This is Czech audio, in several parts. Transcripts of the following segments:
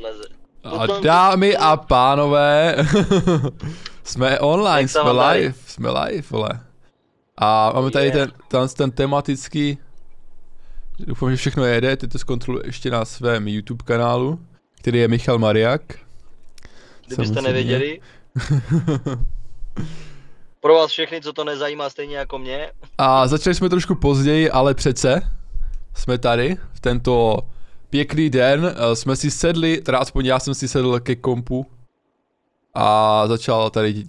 leze. A dámy a pánové, jsme online, jsme live, jsme live, vole. A máme tady ten, ten, ten tematický, doufám, že všechno jede, ty to zkontroluji ještě na svém YouTube kanálu, který je Michal Mariak. Kdybyste nevěděli. Pro vás všechny, co to nezajímá stejně jako mě. A začali jsme trošku později, ale přece jsme tady v tento pěkný den. eh, Jsme si sedli, teda aspoň já jsem si sedl ke kompu a začal tady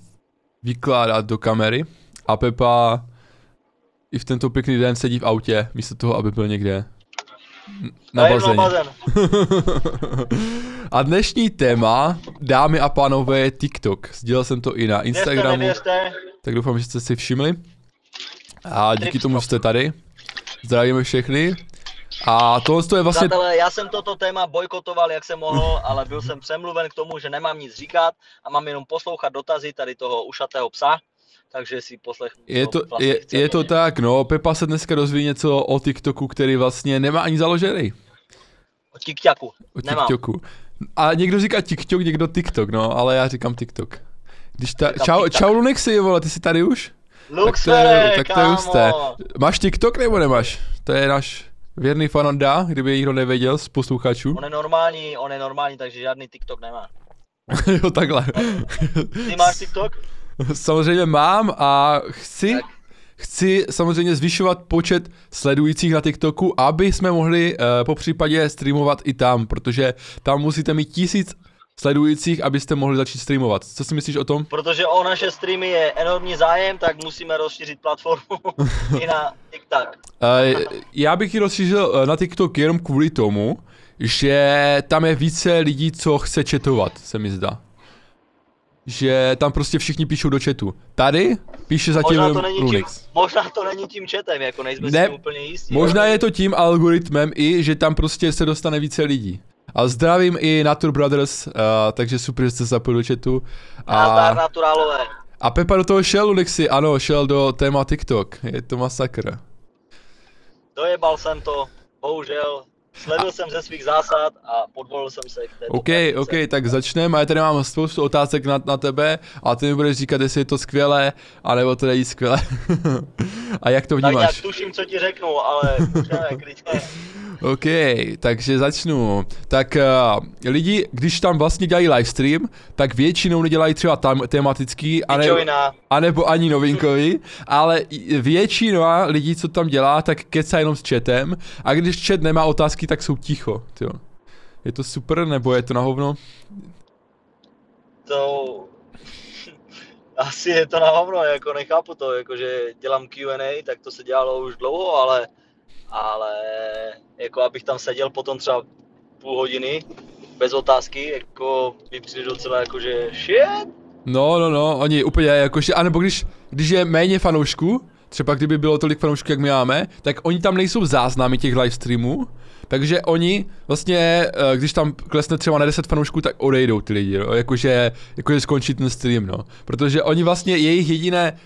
vykládat do kamery. A Pepa i v tento pěkný den sedí v autě, místo toho, aby byl někde na bazéně. bazén. A dnešní téma, dámy a pánové, je TikTok. Sdílel jsem to i na Věřte, Instagramu. nevěřte. Tak doufám, že jste si všimli. A díky tomu jste tady. Zdravíme všechny. A tohle to je vlastně... Přátelé, já jsem toto téma bojkotoval, jak jsem mohl, ale byl jsem přemluven k tomu, že nemám nic říkat a mám jenom poslouchat dotazy tady toho ušatého psa. Takže si poslechnu. Je to, vlastně je, chce je to tak, no, Pepa se dneska dozví něco o TikToku, který vlastně nemá ani založený. O tikťaku. O. TikToku. A někdo říká TikTok, někdo TikTok, no, ale já říkám TikTok. Když ta, Říkám čau, TikTok. čau Lunexi, vole, ty jsi tady už? Luxere, tak to je, tak to je. Máš TikTok nebo nemáš? To je náš věrný fanonda, kdyby někdo nevěděl z posluchačů. On je normální, on je normální, takže žádný TikTok nemá. jo, takhle. Ty máš TikTok? Samozřejmě mám a chci, Tak. chci samozřejmě zvyšovat počet sledujících na TikToku, aby jsme mohli uh, po případě streamovat i tam, protože tam musíte mít tisíc sledujících, abyste mohli začít streamovat. Co si myslíš o tom? Protože o naše streamy je enormní zájem, tak musíme rozšířit platformu i na TikTok. Uh, já bych ji rozšířil eh, na TikTok jenom kvůli tomu, že tam je více lidí, co chce četovat, se mi zdá. Že tam prostě všichni píšou do chatu. Tady píše zatím Možná to, není tím, možná to není tím chatem, jako nejsme Ne, si úplně jistí. Možná ale- je to tím algoritmem i, že tam prostě se dostane více lidí. A zdravím i Natur Brothers, uh, takže super, že jste se zapojili do chatu. Nazdar A, naturálové. a Pepa do toho šel, Lunixi, ano, šel do téma TikTok. Je to masakr. Dojebal jsem to, bohužel. Sledl jsem ze svých zásad a podvolil jsem se k této OK, praktice. OK, tak začneme. A já tady mám spoustu otázek na, na tebe a ty mi budeš říkat, jestli je to skvělé, anebo to není skvělé. a jak to Tak nějak vnímáš? tuším, co ti řeknu, ale klidně. OK, takže začnu. Tak uh, lidi, když tam vlastně dělají livestream, tak většinou nedělají třeba tam tematický, a nebo, Pičovina. a nebo ani novinkový, ale většina lidí, co tam dělá, tak kecá jenom s chatem a když chat nemá otázky, tak jsou ticho. Tyjo. Je to super, nebo je to na hovno? To... Asi je to na hovno, jako nechápu to, jakože dělám Q&A, tak to se dělalo už dlouho, ale, ale jako abych tam seděl potom třeba půl hodiny bez otázky, jako mi přijde docela jakože shit. No, no, no, oni úplně jakože, anebo když, když je méně fanoušků, třeba kdyby bylo tolik fanoušků, jak my máme, tak oni tam nejsou záznamy těch livestreamů, takže oni vlastně, eh, když tam klesne třeba na 10 fanoušků, tak odejdou ty lidi, no, jakože, jakože skončí ten stream, no. Protože oni vlastně, jejich jediné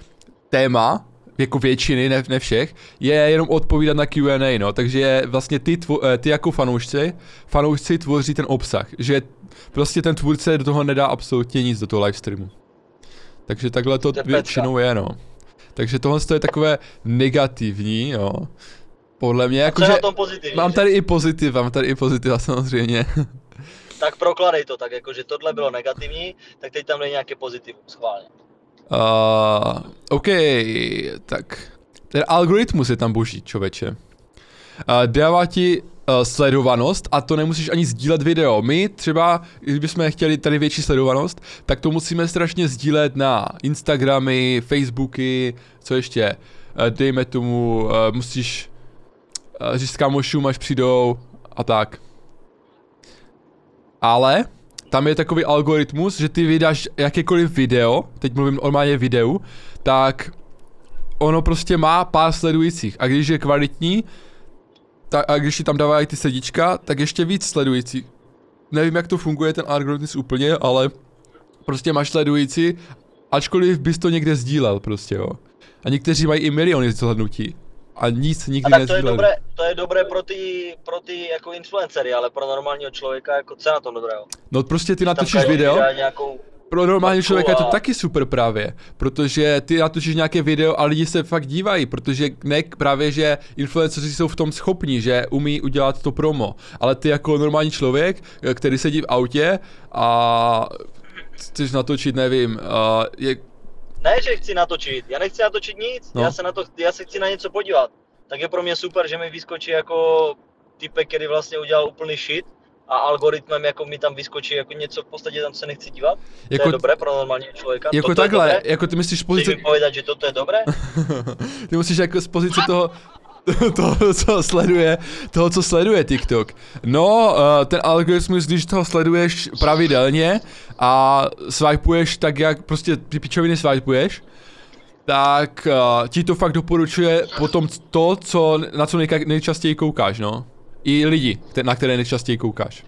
téma, jako většiny, ne, ne všech, je jenom odpovídat na Q&A, no, takže vlastně ty, tvo, eh, ty jako fanoušci, fanoušci tvoří ten obsah, že prostě ten tvůrce do toho nedá absolutně nic do toho livestreamu. Takže takhle to většinou je, no. Takže tohle je takové negativní, jo. Podle mě, jakože mám tady i pozitiv, mám tady i pozitiva samozřejmě. Tak prokladej to tak, jakože tohle bylo negativní, tak teď tam dej nějaké pozitivum, schválně. Uh, OK, tak ten algoritmus je tam boží, člověče. Uh, dává ti uh, sledovanost a to nemusíš ani sdílet video. My třeba, kdybychom chtěli tady větší sledovanost, tak to musíme strašně sdílet na Instagramy, Facebooky, co ještě, uh, dejme tomu, uh, musíš uh, říct kamošům, až přijdou a tak. Ale tam je takový algoritmus, že ty vydáš jakékoliv video, teď mluvím normálně videu, tak ono prostě má pár sledujících a když je kvalitní, tak, a když ti tam dávají ty sedička, tak ještě víc sledujících. Nevím, jak to funguje ten algoritmus úplně, ale prostě máš sledující, ačkoliv bys to někde sdílel prostě, jo. A někteří mají i miliony zhlednutí. A nic nikdy A tak to je, dobré, to je dobré pro ty, pro ty jako influencery, ale pro normálního člověka, jako co na tom dobrého? No prostě ty natočíš video, Nějakou, pro normální fotku člověka je to taky super právě, protože ty natočíš nějaké video a lidi se fakt dívají, protože ne právě, že influenceři jsou v tom schopní, že umí udělat to promo, ale ty jako normální člověk, který sedí v autě a chceš natočit, nevím, uh, je, ne, že chci natočit, já nechci natočit nic, No. já, se na to, já se chci na něco podívat. Tak je pro mě super, že mi vyskočí jako typek, který vlastně udělal úplný shit a algoritmem jako mi tam vyskočí jako něco v podstatě tam se nechci dívat. To jako, je dobré pro normálního člověka. jako Toto je takhle, dobré? jako ty myslíš z Chceš pozice, mi povedat, že toto je dobré? ty musíš jako z pozice toho, toho, co sleduje, toho, co sleduje TikTok. No, uh, ten algoritmus, když toho sleduješ pravidelně a swipuješ tak, jak prostě ty pičoviny swipuješ, tak uh, ti to fakt doporučuje potom to, co, na co nejka- nejčastěji koukáš, no. I lidi, na které nejčastěji koukáš.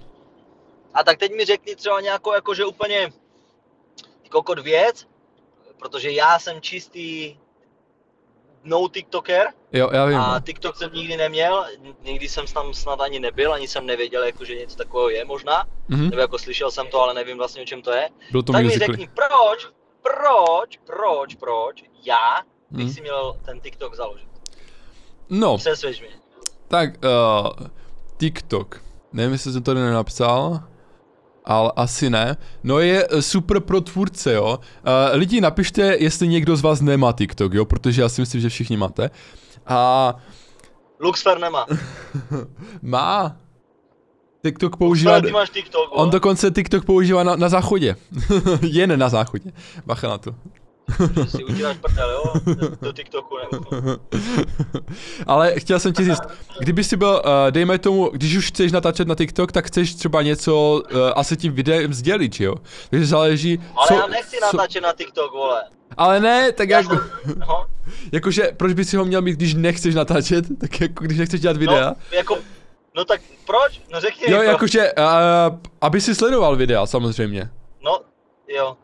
A tak teď mi řekni třeba nějakou jakože úplně kokot věc, protože já jsem čistý no TikToker Jo, já vím. a. TikTok jsem nikdy neměl, nikdy jsem tam snad ani nebyl, ani jsem nevěděl, jako, že něco takového je možná, Mhm. nebo jako slyšel jsem to, ale nevím vlastně o čem to je. Bylo to tak mi řekni, proč, proč, proč, proč já bych Mhm. si měl ten TikTok založit. No, Přesvědč mě. tak uh, TikTok. Nevím, jestli jsem to tady nenapsal, ale asi ne. No je eh, super pro tvůrce, jo. Uh, lidi napište, jestli někdo z vás nemá TikTok, jo, protože já si myslím, že všichni máte. A Luxfer nemá. má. TikTok používá... Ty máš TikTok, On dokonce TikTok používá na, na záchodě. Jen na záchodě. Bacha na to. Že si uděláš prdel, jo? Do TikToku nebo. Ale chtěl jsem ti říct, kdyby si byl, uh, dejme tomu, když už chceš natáčet na TikTok, tak chceš třeba něco uh, asi tím videem sdělit, jo? Takže záleží, Ale co, já nechci co, natáčet na TikTok, vole. Ale ne, tak Já jak, jsem, no, jakože, proč bys si ho měl mít, když nechceš natáčet, tak jako když nechceš dělat videa? no, jako, no tak proč? No řekni jo, jakože, uh, aby si sledoval videa, samozřejmě. No, jo.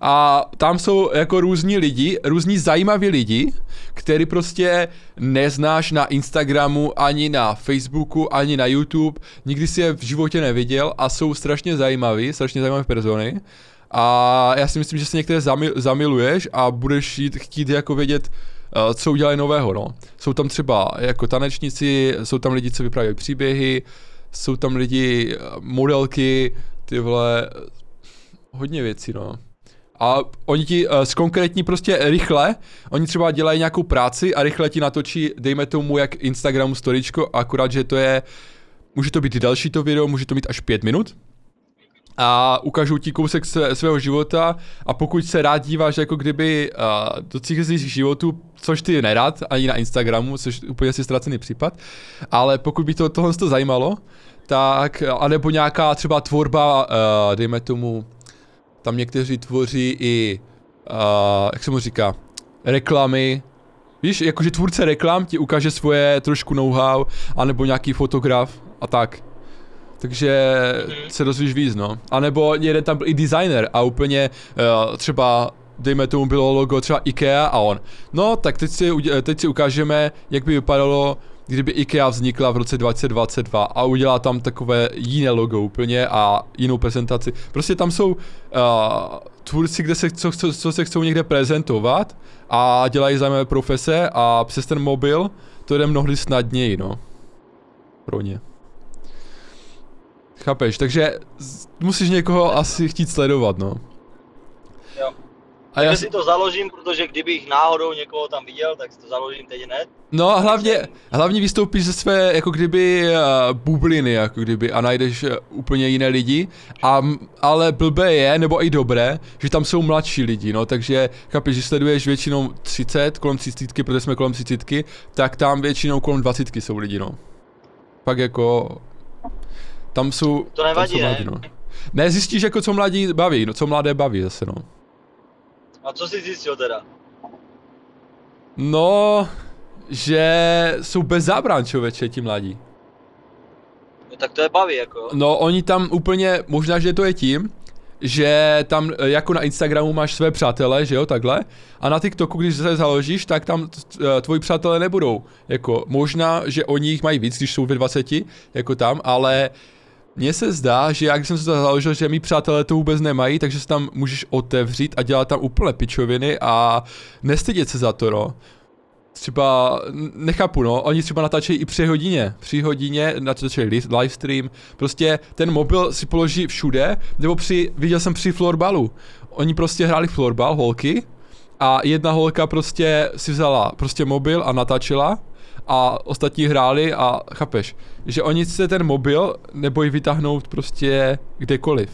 A tam jsou jako různí lidi, různí zajímaví lidi, který prostě neznáš na Instagramu, ani na Facebooku, ani na YouTube, nikdy si je v životě neviděl a jsou strašně zajímaví, strašně zajímavé persony. A já si myslím, že se některé zami- zamiluješ a budeš jít, chtít jako vědět, uh, co udělají nového, no. Jsou tam třeba jako tanečníci, jsou tam lidi, co vyprávějí příběhy, jsou tam lidi, eh, modelky, ty vole, hodně věcí, no. A oni ti uh, zkonkrétní prostě rychle, oni třeba dělají nějakou práci a rychle ti natočí, dejme tomu, jak Instagramu storičko, akorát, že to je, může to být i další to video, může to mít až pět minut. A ukážou ti kousek své, svého života a pokud se rád díváš jako kdyby uh, do svých životů, což ty nerad, ani na Instagramu, což úplně si ztracený případ, ale pokud by to tohle to zajímalo, tak, anebo nějaká třeba tvorba, uh, dejme tomu, tam někteří tvoří i, uh, jak se mu říká, reklamy. Víš, jakože tvůrce reklam ti ukáže svoje trošku know-how, anebo nějaký fotograf a tak. Takže se dozvíš víc, no. A nebo jeden tam byl i designer a úplně uh, třeba dejme tomu bylo logo třeba IKEA a on. No, tak teď si, teď si ukážeme, jak by vypadalo, kdyby IKEA vznikla v roce 2022 a udělá tam takové jiné logo úplně a jinou prezentaci. Prostě tam jsou uh, tvůrci, kde se, co, co, co se chcou někde prezentovat a dělají zajímavé profese a přes ten mobil to jde mnohdy snadněji, no. Pro ně. Chápeš, takže musíš někoho asi chtít sledovat, no. A já, si to založím, protože kdybych náhodou někoho tam viděl, tak si to založím teď hned. no a hlavně, hlavně vystoupíš ze své, jako kdyby, uh, bubliny, jako kdyby, a najdeš uh, úplně jiné lidi, a, ale blbé je, nebo i dobré, že tam jsou mladší lidi, no, takže chápeš, že sleduješ většinou 30, kolem 30, protože jsme kolem 30, tak tam většinou kolem 20 jsou lidi, no. Pak jako, tam jsou, To nevadí, tam jsou ne? mladí, no. Ne, zjistíš jako co mladí baví, no, co mladé baví zase, no. A co jsi zjistil teda? No, že jsou bez zábran, člověče, ti mladí. No, tak to je baví, jako. No, oni tam úplně, možná, že to je tím, že tam eh, jako na Instagramu máš své přátele, že jo, takhle. A na TikToku, když se založíš, tak tam eh, tvoji přátelé nebudou. Jako možná, že oni jich mají víc, když jsou ve 20, jako tam, ale mně se zdá, že jak jsem se to založil, že mý přátelé to vůbec nemají, takže se tam můžeš otevřít a dělat tam úplně pičoviny a nestydět se za to, no. Třeba, nechápu no, oni třeba natáčejí i při hodině, při hodině natáčejí livestream, prostě ten mobil si položí všude, nebo při, viděl jsem při florbalu, oni prostě hráli florbal, holky, a jedna holka prostě si vzala prostě mobil a natáčela a ostatní hráli a chápeš, že oni se ten mobil nebojí vytáhnout prostě kdekoliv.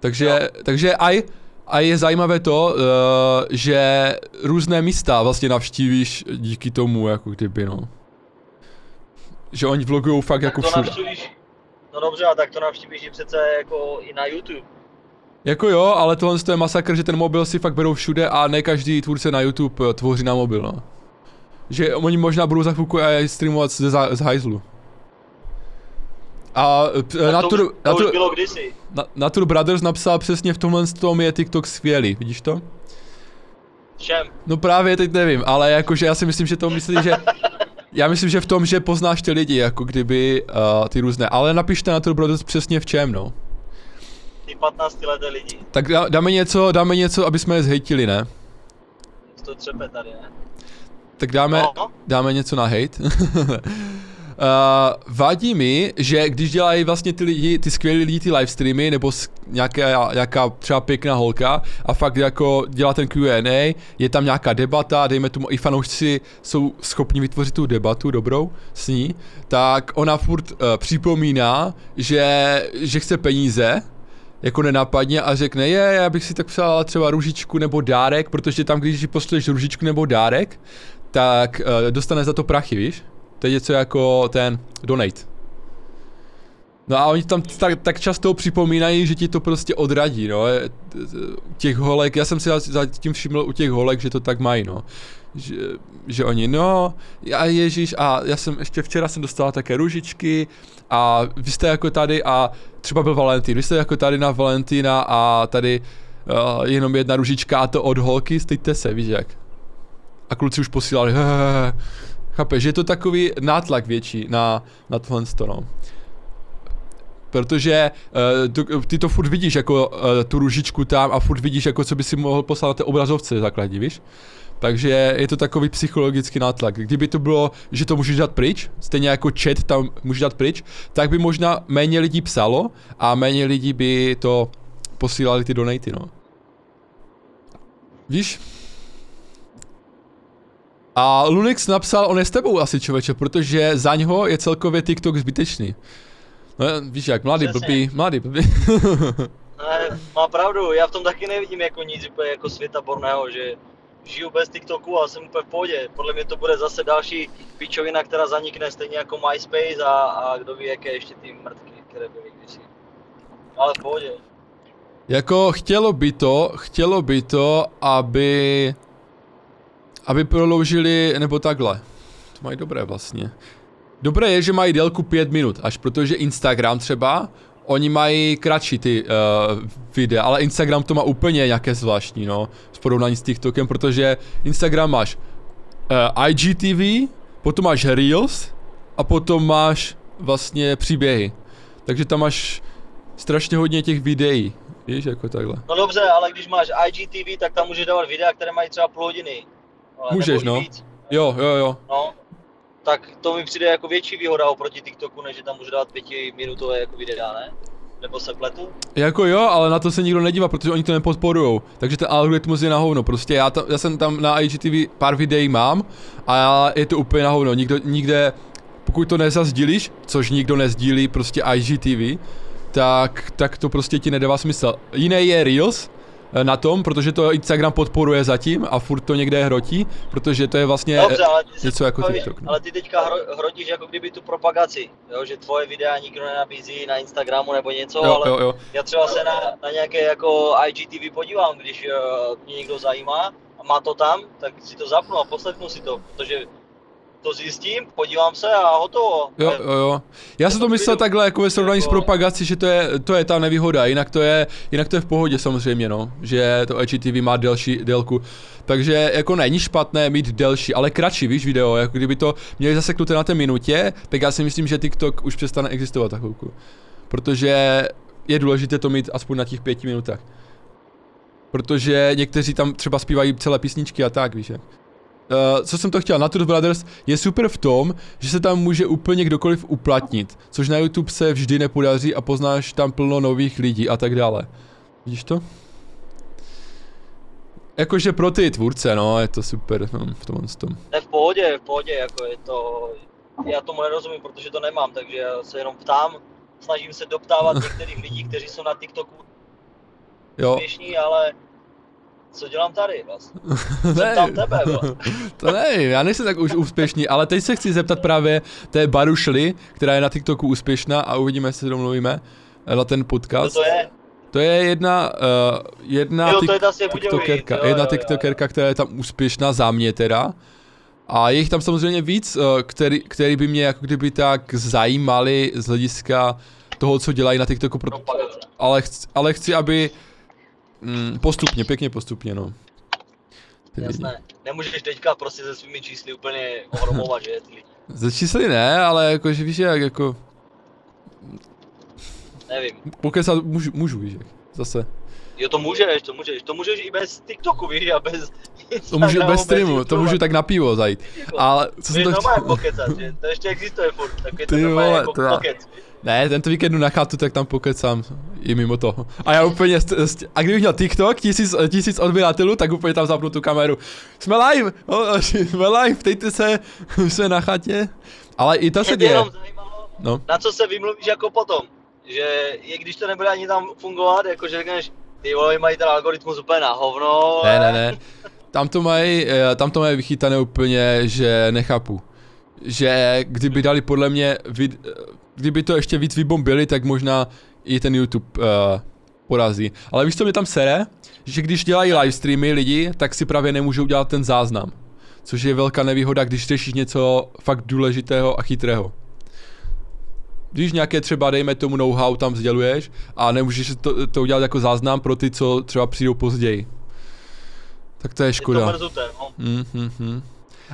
Takže, no. takže aj a je zajímavé to, uh, že různé místa vlastně navštívíš díky tomu, jako kdyby, no. Že oni vlogují fakt jako to všude. Navštívíš, no dobře, a tak to navštívíš i přece jako i na YouTube. Jako jo, ale tohle je masakr, že ten mobil si fakt berou všude a ne každý tvůrce na YouTube eh, tvoří na mobil, no. Že oni možná budou za chvilku streamovat z, z hajzlu. A Natur, to, to bylo kdysi. Na, Natur Brothers napsal přesně v tomhle tom je TikTok skvělý, vidíš to? Čem? No právě teď nevím, ale jakože já si myslím, že to myslí, že já myslím, že v tom, že poznáš ty lidi, jako kdyby uh, ty různé, ale napište na Natur Brothers přesně v čem, no. Ty 15 leté lidi. Tak dáme něco, dáme něco, aby jsme je zhejtili, ne? To třepe tady, ne? Tak dáme, no. dáme něco na hate. Uh, vadí mi, že když dělají vlastně ty lidi, ty skvělí lidi ty livestreamy, nebo nějaká, nějaká třeba pěkná holka a fakt jako dělá ten Q&A, je tam nějaká debata, dejme tomu i fanoušci jsou schopni vytvořit tu debatu dobrou s ní, tak ona furt uh, připomíná, že, že chce peníze, jako nenápadně a řekne, je, já bych si tak psal třeba růžičku nebo dárek, protože tam, když si pošleš růžičku nebo dárek, tak uh, dostane za to prachy, víš? To je něco jako ten donate. No a oni tam tak, tak často připomínají, že ti to prostě odradí, no. Těch holek, já jsem si zatím všiml u těch holek, že to tak mají, no. Že, že oni, no, já ježíš, a já jsem ještě včera jsem dostala také růžičky a vy jste jako tady a třeba byl Valentín, vy jste jako tady na Valentína a tady uh, jenom jedna růžička a to od holky, styďte se, víš jak. A kluci už posílali, hehehe, Chápeš, že je to takový nátlak větší na, na tohle no. Protože uh, tu, ty to furt vidíš jako uh, tu ružičku tam a furt vidíš jako co by si mohl poslat na té obrazovce základní, víš? Takže je to takový psychologický nátlak. Kdyby to bylo, že to můžeš dát pryč, stejně jako chat tam můžeš dát pryč, tak by možná méně lidí psalo a méně lidí by to posílali ty donaty, no. Víš? A Lunix napsal, on je s tebou asi člověče, protože za něho je celkově TikTok zbytečný. No víš jak, mladý Přesně. blbý, mladý blbý. ne, má pravdu, já v tom taky nevidím jako nic úplně jako světa borného, že žiju bez TikToku a jsem úplně v pohodě. Podle mě to bude zase další pičovina, která zanikne stejně jako MySpace a, a kdo ví, jaké ještě ty mrtky, které byly kdysi. Ale v pohodě. Jako chtělo by to, chtělo by to, aby aby prodloužili, nebo takhle. To mají dobré vlastně. Dobré je, že mají délku 5 minut, až protože Instagram třeba, oni mají kratší ty uh, videa, ale Instagram to má úplně nějaké zvláštní, no, v porovnání s TikTokem, protože Instagram máš uh, IGTV, potom máš Reels a potom máš vlastně příběhy. Takže tam máš strašně hodně těch videí, víš, jako takhle. No dobře, ale když máš IGTV, tak tam můžeš dávat videa, které mají třeba půl hodiny. Můžeš, no. Víc. Jo, jo, jo. No, tak to mi přijde jako větší výhoda oproti TikToku, než že tam může dát pětiminutové jako videa, ne? Nebo se pletu? Jako jo, ale na to se nikdo nedívá, protože oni to nepodporujou. Takže ten algoritmus je na hovno. Prostě já, tam, já jsem tam na IGTV pár videí mám a je to úplně na hovno. Nikdo, nikde, pokud to nezazdílíš, což nikdo nezdílí prostě IGTV, tak, tak to prostě ti nedává smysl. Jiné je Reels, na tom, protože to Instagram podporuje zatím a furt to někde hrotí, protože to je vlastně Dobře, ale ty něco jako TikTok. No. Ale ty teďka hro, hrotíš jako kdyby tu propagaci, jo? že tvoje videa nikdo nenabízí na Instagramu nebo něco, jo, ale jo, jo. já třeba se na, na nějaké jako IGTV podívám, když uh, mě někdo zajímá a má to tam, tak si to zapnu a poslechnu si to, protože to zjistím, podívám se a hotovo. Jo, jo, jo. Já jsem to myslel takhle jako ve srovnání s Jako- propagací, že to je, to je ta nevýhoda, jinak to je, jinak to je v pohodě samozřejmě, no, že to IGTV má delší délku. Takže jako není špatné mít delší, ale kratší, víš, video, jako kdyby to měli zaseknuté na té minutě, tak já si myslím, že TikTok už přestane existovat za chvilku. Protože je důležité to mít aspoň na těch pěti minutách. Protože někteří tam třeba zpívají celé písničky a tak, víš jak. Uh, co jsem to chtěl, Nature Brothers je super v tom, že se tam může úplně kdokoliv uplatnit, což na YouTube se vždy nepodaří a poznáš tam plno nových lidí a tak dále. Vidíš to? Jakože pro ty tvůrce, no, je to super no, v tomhle tom. Ne, v pohodě, v pohodě, jako je to, já tomu nerozumím, protože to nemám, takže já se jenom ptám, snažím se doptávat některých lidí, kteří jsou na TikToku Jo, úspěšní, ale co dělám tady vlastně? ne, tam tebe, to nevím, já nejsem tak už úspěšný, ale teď se chci zeptat právě té Barušly, která je na TikToku úspěšná a uvidíme, jestli se domluvíme eh, na ten Co podcast. to je? To je jedna, uh, jedna Jo, to je ta tiktokerka, jo, jedna jo, jo. tiktokerka, která je tam úspěšná za mě teda. A je jich tam samozřejmě víc, uh, který, který by mě jako kdyby tak zajímali z hlediska toho, co dělají na TikToku, pro, ale, chci, ale chci, aby mm, postupně, pěkně postupně, no. Ty lidi. Jasné. Nemůžeš teďka prostě se svými čísly úplně ohromovat, že? Ty lidi. Ze čísly ne, ale jakože víš jak, jako, Nevím. pokecat můžu, můžu, víš jak, zase. Jo, to můžeš, to můžeš. To můžeš i bez TikToku, víš, a bez To můžu bez streamu, to můžu tak na pivo zajít. jako. Ale co jsem Můžeš to chtěl? pokecat, že? To ještě existuje furt, tak je to Ty normálně vole, jako to já- pokec. Ne, tento víkend jdu na chatu, tak tam pokecám i mimo toho. A já úplně, a kdybych měl TikTok, tisíc, tisíc odběratelů, tak úplně tam zapnu tu kameru. Jsme live, o, o, jsme live, ptejte se, jsme na chatě. Ale i to se děje. jenom zajímalo, No, na co se vymluvíš jako potom. Že je, když to nebude ani tam fungovat, jako že řekneš, ty vole, mají ten algoritmus úplně na hovno. ne, ne, ne. Tam to mají, eh, tam to mají vychytané úplně, že nechápu. Že kdyby dali podle mě, vid, kdyby to ještě víc vybombili, tak možná i ten YouTube uh, porazí. Ale víš, co mě tam sere? Že když dělají live streamy lidi, tak si právě nemůžou dělat ten záznam. Což je velká nevýhoda, když řešíš něco fakt důležitého a chytrého. Když nějaké třeba, dejme tomu know-how tam sděluješ a nemůžeš to, to udělat jako záznam pro ty, co třeba přijdou později. Tak to je Je to škoda. mrzuté, no. Mm, mm, mm.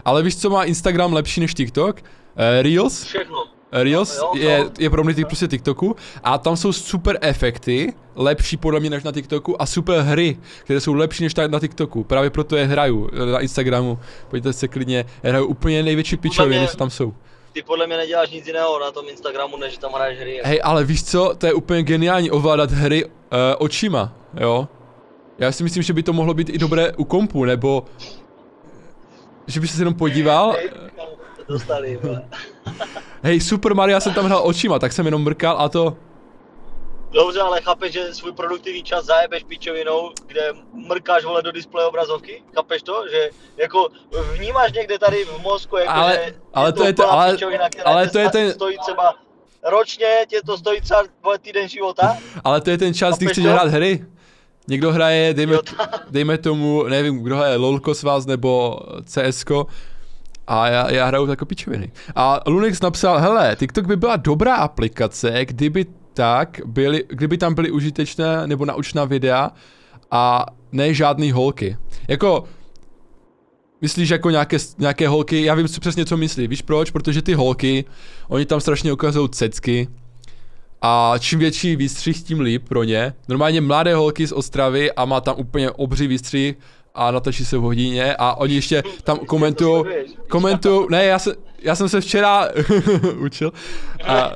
Ale víš, co má Instagram lepší než TikTok? Uh, Reels. Všechno. Reels Jo, jo, je, jo. je pro mě prostě TikToku a tam jsou super efekty, lepší podle mě než na TikToku a super hry, které jsou lepší než na TikToku. Právě proto je hraju eh, na Instagramu. Pojďte se klidně, hraju úplně největší pičoviny, co tam jsou. Ty podle mě neděláš nic jiného na tom Instagramu, než tam hraješ hry. Hej, ale víš co, to je úplně geniální ovládat hry uh, očima, jo? Já si myslím, že by to mohlo být i dobré u kompu, nebo že by se jenom podíval. Dostali. Hej, Super Mario jsem tam hrál očima, tak jsem jenom mrkal a to... Dobře, ale chápeš, že svůj produktivní čas zajebeš pičovinou, kde mrkáš vole do displeje obrazovky? Chápeš to? Že jako vnímáš někde tady v mozku, jako Ale- že ale to je to- ale- pičovina, která ale to je ten- stojí třeba ročně, tě to stojí třeba týden života? Ale to je ten čas, kdy chceš to? hrát hry. Někdo hraje, dejme, dejme tomu, nevím, kdo hraje LOLko z vás nebo CSko. A já, já hraju jako pičoviny. A Lunix napsal, hele, TikTok by byla dobrá aplikace, kdyby tak byly, kdyby tam byly užitečné nebo naučná videa a ne žádný holky. Jako, myslíš jako nějaké, nějaké holky, já vím co- přesně co myslí, víš proč? Protože ty holky, oni tam strašně ukazují cecky, a čím větší výstřih, tím líp pro ně. Normálně mladé holky z Ostravy a má tam úplně obří výstřih a natočí se v hodině a oni ještě tam komentují, komentují, ne, já, se, já jsem se včera učil a,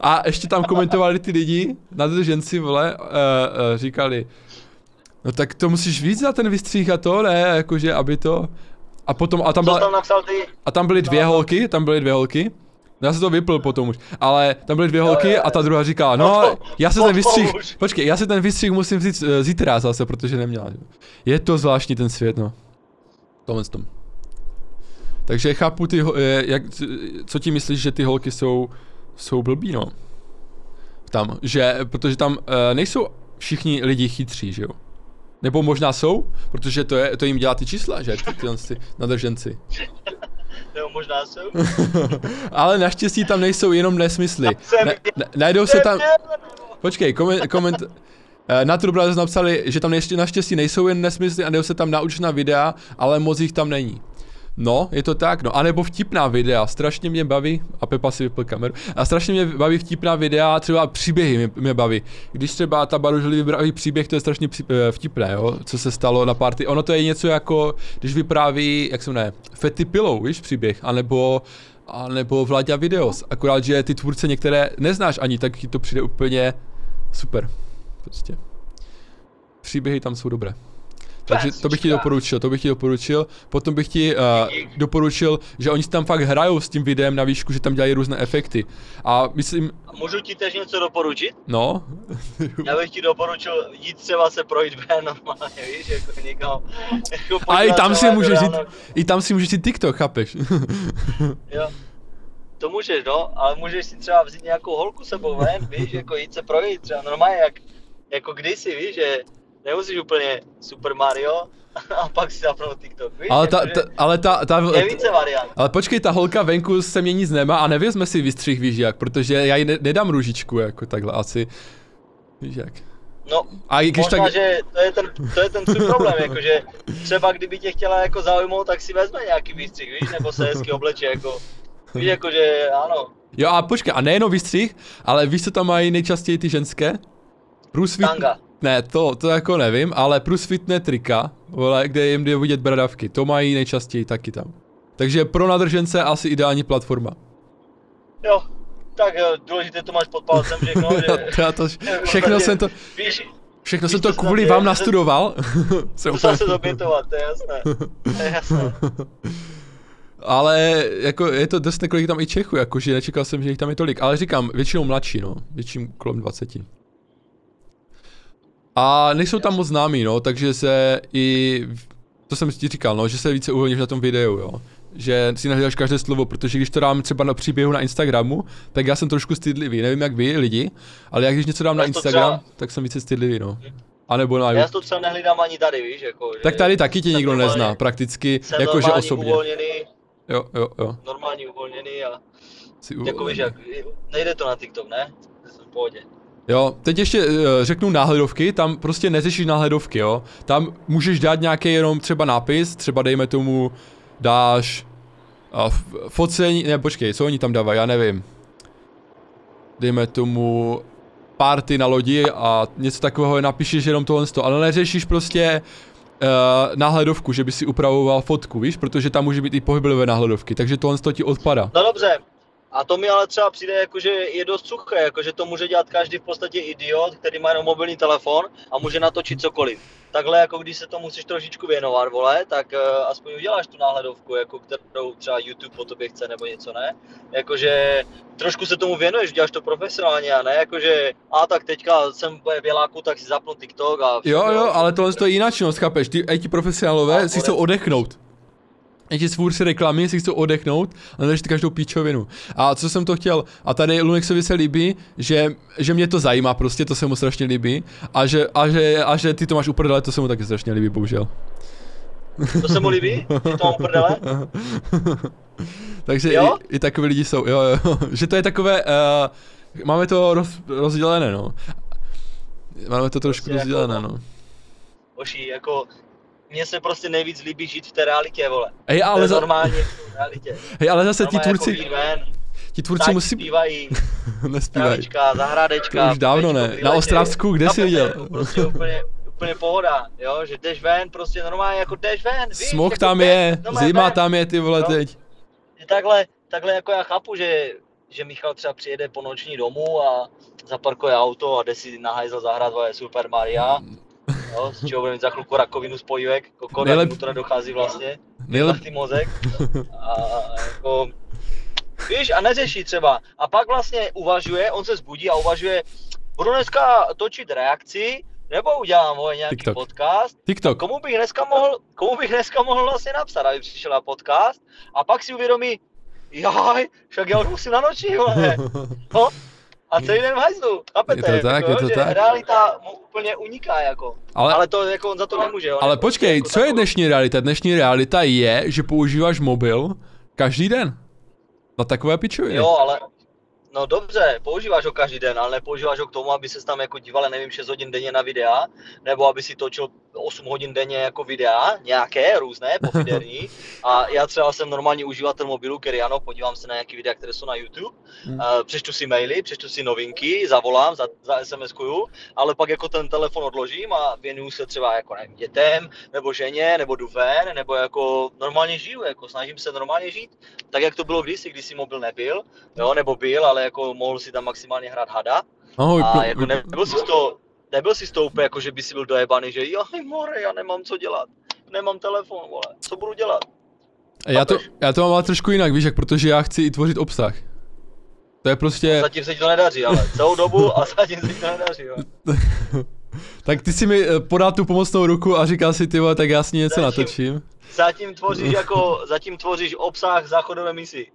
a ještě tam komentovali ty lidi, nadrženci, vole, uh, uh, říkali, no tak to musíš víc na ten výstřih a to, ne, jakože, aby to, a potom, a tam byla, tam napsal ty? a tam byly dvě holky, tam byly dvě holky. Já se to vypl potom už, ale tam byly dvě holky a ta druhá říká, No no, já se no ten už. počkej, já se ten výstřih musím vzít eh, zítra zase, protože neměla. Je to zvláštní ten svět, no. Tohle s tom. Takže chápu ty, eh, jak, co ti myslíš, že ty holky jsou, jsou blbí, no. Tam, že, protože tam eh, nejsou všichni lidi chytří, že jo. Nebo možná jsou, protože to, je, to jim dělá ty čísla, že, ty, tyhle ty nadrženci. Nebo možná jsou. Ale naštěstí tam nejsou jenom nesmysly. Ne, ne, najdou se tam... Počkej, koment, koment, eh, na True Brothers napsali, že tam ještě naštěstí nejsou jen nesmysly a jdou se tam naučná videa, ale moc jich tam není. No, je to tak, no, anebo vtipná videa, strašně mě baví, a Pepa si vypl kameru, a strašně mě baví vtipná videa, třeba příběhy mě, mě baví. Když třeba ta Baružili vypráví příběh, to je strašně při, eh, vtipné, jo, co se stalo na party. Ono to je něco jako, když vypráví, jak se jmenuje, Fetty Pillow, víš, příběh, anebo a nebo Vláďa Videos, akorát, že ty tvůrce některé neznáš ani, tak ti to přijde úplně super, prostě. Příběhy tam jsou dobré. Takže to bych ti doporučil, to bych ti doporučil. Potom bych ti uh, doporučil, že oni si tam fakt hrajou s tím videem na výšku, že tam dělají různé efekty. A myslím, A můžu ti teď něco doporučit? no, Já bych ti doporučil jít třeba se projít ven normálně, víš, jako někam. Jako a i tam se si můžeš jít, i tam si můžeš jít TikTok, chápeš? Jo. To můžeš, no, ale můžeš si třeba vzít nějakou holku sebou ven, víš, jako jít se projít, třeba normálně jak, jako kdysi, víš, že nemusíš úplně Super Mario a pak si zapnout TikTok, víš, ale ta, ta, ale ta, ta, je více variant. ale počkej, ta holka venku se mě nic nemá a nevězme si vystřih, víš jak, protože já jí ne, nedám růžičku, jako takhle asi. Víš jak. No, A i když možná, tak, že to je ten, to je ten tvůj problém, jakože třeba kdyby tě chtěla jako zaujmout, tak si vezme nějaký výstřih, víš, nebo se hezky obleče, jako, víš, jakože ano, jo a počkej, a nejenom výstřih, ale víš, co tam mají nejčastěji ty ženské? Průsvit... tanga. Ne, to, to jako nevím, ale průsvitné trika, vole, kde jim jde vidět bradavky, to mají nejčastěji taky tam. Takže pro nadržence asi ideální platforma. Jo, tak jo, důležité to máš pod palcem všechno, že... Já to, všechno jsem to, Víš, všechno jsem to kvůli vám nastudoval. Musel úplně- se dobětovat, to je jasné, to je jasné. Ale jako je to dost nekolik tam i Čechů, jakože nečekal jsem, že jich tam je tolik, ale říkám, většinou mladší, no, většinou kolem 20. A nejsou tam moc známí, no, takže se i, to jsem ti říkal, no, že se více uvolníš na tom videu, jo. Že si nahledáš každé slovo, protože když to dám třeba na příběhu na Instagramu, tak já jsem trošku stydlivý, nevím jak vy lidi, ale jak když něco dám na Já to Instagram, třeba- tak jsem více stydlivý, no. A nebo na Já to třeba nehlídám ani tady, víš, jako, že Tak tady taky tě nikdo nezná, prakticky, jakože osobně. uvolněný, Jo, jo, jo. normální uvolněný a Jsi jako uvolněný. víš, jak, nejde to na TikTok, ne? Jsem v pohodě. Jo, teď ještě uh, řeknu náhledovky, tam prostě neřešíš náhledovky, jo. Tam můžeš dát nějaký jenom třeba nápis, třeba dejme tomu, dáš uh, focení, ne počkej, co oni tam dávají, já nevím. Dejme tomu party na lodi a něco takového napíšeš jenom tohle, ale neřešíš prostě uh, náhledovku, že by si upravoval fotku, víš, protože tam může být i pohyblivé náhledovky, takže tohle ti odpadá. No dobře, a to mi ale třeba přijde, jako, že je dost suché, jako, že to může dělat každý v podstatě idiot, který má jenom mobilní telefon a může natočit cokoliv. Takhle, jako když se to musíš trošičku věnovat, vole, tak uh, aspoň uděláš tu náhledovku, jako kterou třeba YouTube po tobě chce nebo něco, ne? Jakože trošku se tomu věnuješ, děláš to profesionálně a ne, jakože a tak teďka jsem v věláku, tak si zapnu TikTok a... Jo, jo, ale tohle to je jinak činnost, chápeš? Ty, ti profesionálové A si chcou odechnout. I ti svůrci reklamy si chcou odechnout a nedáš každou píčovinu. A co jsem to chtěl? A tady Lunexovi se líbí, že, že mě to zajímá prostě, to se mu strašně líbí. A že, a že, a že ty to máš uprdele, to se mu taky strašně líbí, bohužel. To se mu líbí? Ty to prdele? Takže Jo? i, i takový lidi jsou, jo, jo. že to je takové, uh, máme to roz, rozdělené, no. Máme to trošku Prostě jako- rozdělené, no. Oší, jako... Mně se prostě nejvíc líbí žít v té realitě, vole. Hej, To ale, je za, normálně v realitě. hej, ale zase ti tvůrci, Jako vyjít ven, ti tvůrci musí, zpívají, nespívají. travička, zahradečka. To už dávno ne. Na. Ostravsku, kde jsi viděl? Prostě úplně, úplně pohoda, jo, že jdeš ven, prostě normálně jako jdeš ven, víš, Smog jako tam je, zima ven. tam je, ty vole, No. teď. Že Takhle, takhle jako já chápu, že, že Michal třeba přijede po noční domů a zaparkuje auto a jde si na hajzl zahrát vole Super Maria, jo, z čeho bude mít za chvilku rakovinu spojivek, kokot, Nejlep- Nejlep... mu to nedochází vlastně. Nejlep, mozek. A jako, víš, a neřeší třeba. A pak vlastně uvažuje, on se zbudí a uvažuje, budu dneska točit reakci, nebo udělám vole, nějaký TikTok. podcast. TikTok. Komu bych dneska mohl, komu bych dneska mohl vlastně napsat, aby přišel na podcast. A pak si uvědomí, jaj, však já už musím na noční, vole. No, a celý den v hajzlu, chápete? Je to tak, jako, je to tak. Realita mu úplně uniká, jako. Ale, Ale to jako on za to nemůže. ale prostě počkej, jako co je dnešní realita? Dnešní realita je, že používáš mobil Každý den. Na takové pičoviny. Jo, ale No dobře, používáš ho každý den, ale nepoužíváš ho k tomu, aby se tam jako díval, nevím, 6 hodin denně na videa, nebo aby si točil 8 hodin denně jako videa, nějaké, různé, pofiderní. A já třeba jsem normální uživatel mobilu, který ano, podívám se na nějaké videa, které jsou na YouTube, hmm. přečtu si maily, přečtu si novinky, zavolám, za, za SMS-kuju, ale pak jako ten telefon odložím a věnuju se třeba jako nevím, dětem, nebo ženě, nebo jdu ven, nebo jako normálně žiju, jako snažím se normálně žít, tak jak to bylo kdysi, když si mobil nebyl, jo, nebo byl, ale jako mohl si tam maximálně hrát hada. Ahoj, a jako nebyl si to, nebyl si to úplně jako, že by si byl dojebaný, že jo, more, já nemám co dělat, nemám telefon, vole, co budu dělat? Já to, já to mám ale trošku jinak, víš jak, protože já chci i tvořit obsah. To je prostě... No, zatím se ti to nedaří, ale celou dobu a zatím se ti to nedaří, jo. tak ty si mi eh, podal tu pomocnou ruku a říkal si ty tak já s ní něco zatím, natočím. Zatím tvoříš jako, zatím tvoříš obsah záchodové misi.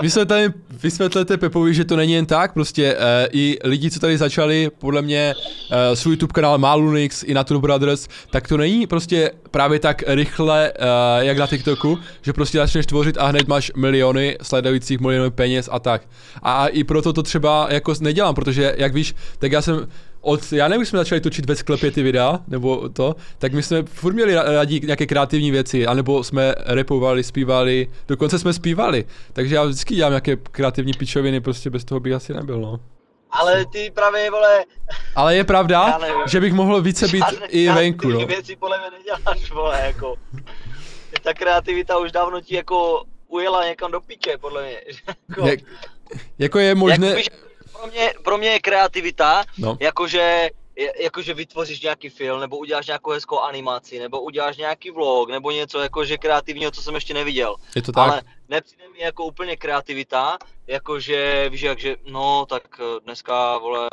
Vysvětlete, vysvětlete Pepovi, že to není jen tak, prostě uh, i lidi, co tady začali, podle mě uh, svůj YouTube kanál Malunix i Natur Brothers, tak to není prostě právě tak rychle, uh, jak na TikToku, že prostě začneš tvořit a hned máš miliony sledujících, miliony peněz a tak. A i proto to třeba jako nedělám, protože jak víš, tak já jsem od, já nevím, jsme začali točit ve sklepě ty videa, nebo to, tak my jsme furt měli rádi nějaké kreativní věci, anebo jsme repovali, zpívali, dokonce jsme zpívali, takže já vždycky dělám nějaké kreativní pičoviny, prostě bez toho bych asi nebyl, no. Ale ty právě, vole... Ale je pravda, že bych mohl více být i venku, no. věci podle mě neděláš, vole, jako. Ta kreativita už dávno ti jako ujela někam do piče, podle mě. jako, Jak, jako je možné... Jak, pro mě, pro mě je kreativita, no. jakože jakože vytvoříš nějaký film, nebo uděláš nějakou hezkou animaci, nebo uděláš nějaký vlog, nebo něco jakože kreativního, co jsem ještě neviděl. Je to tak? Ale nepřijde mi jako úplně kreativita, jakože víš jak, že no tak eh, dneska vole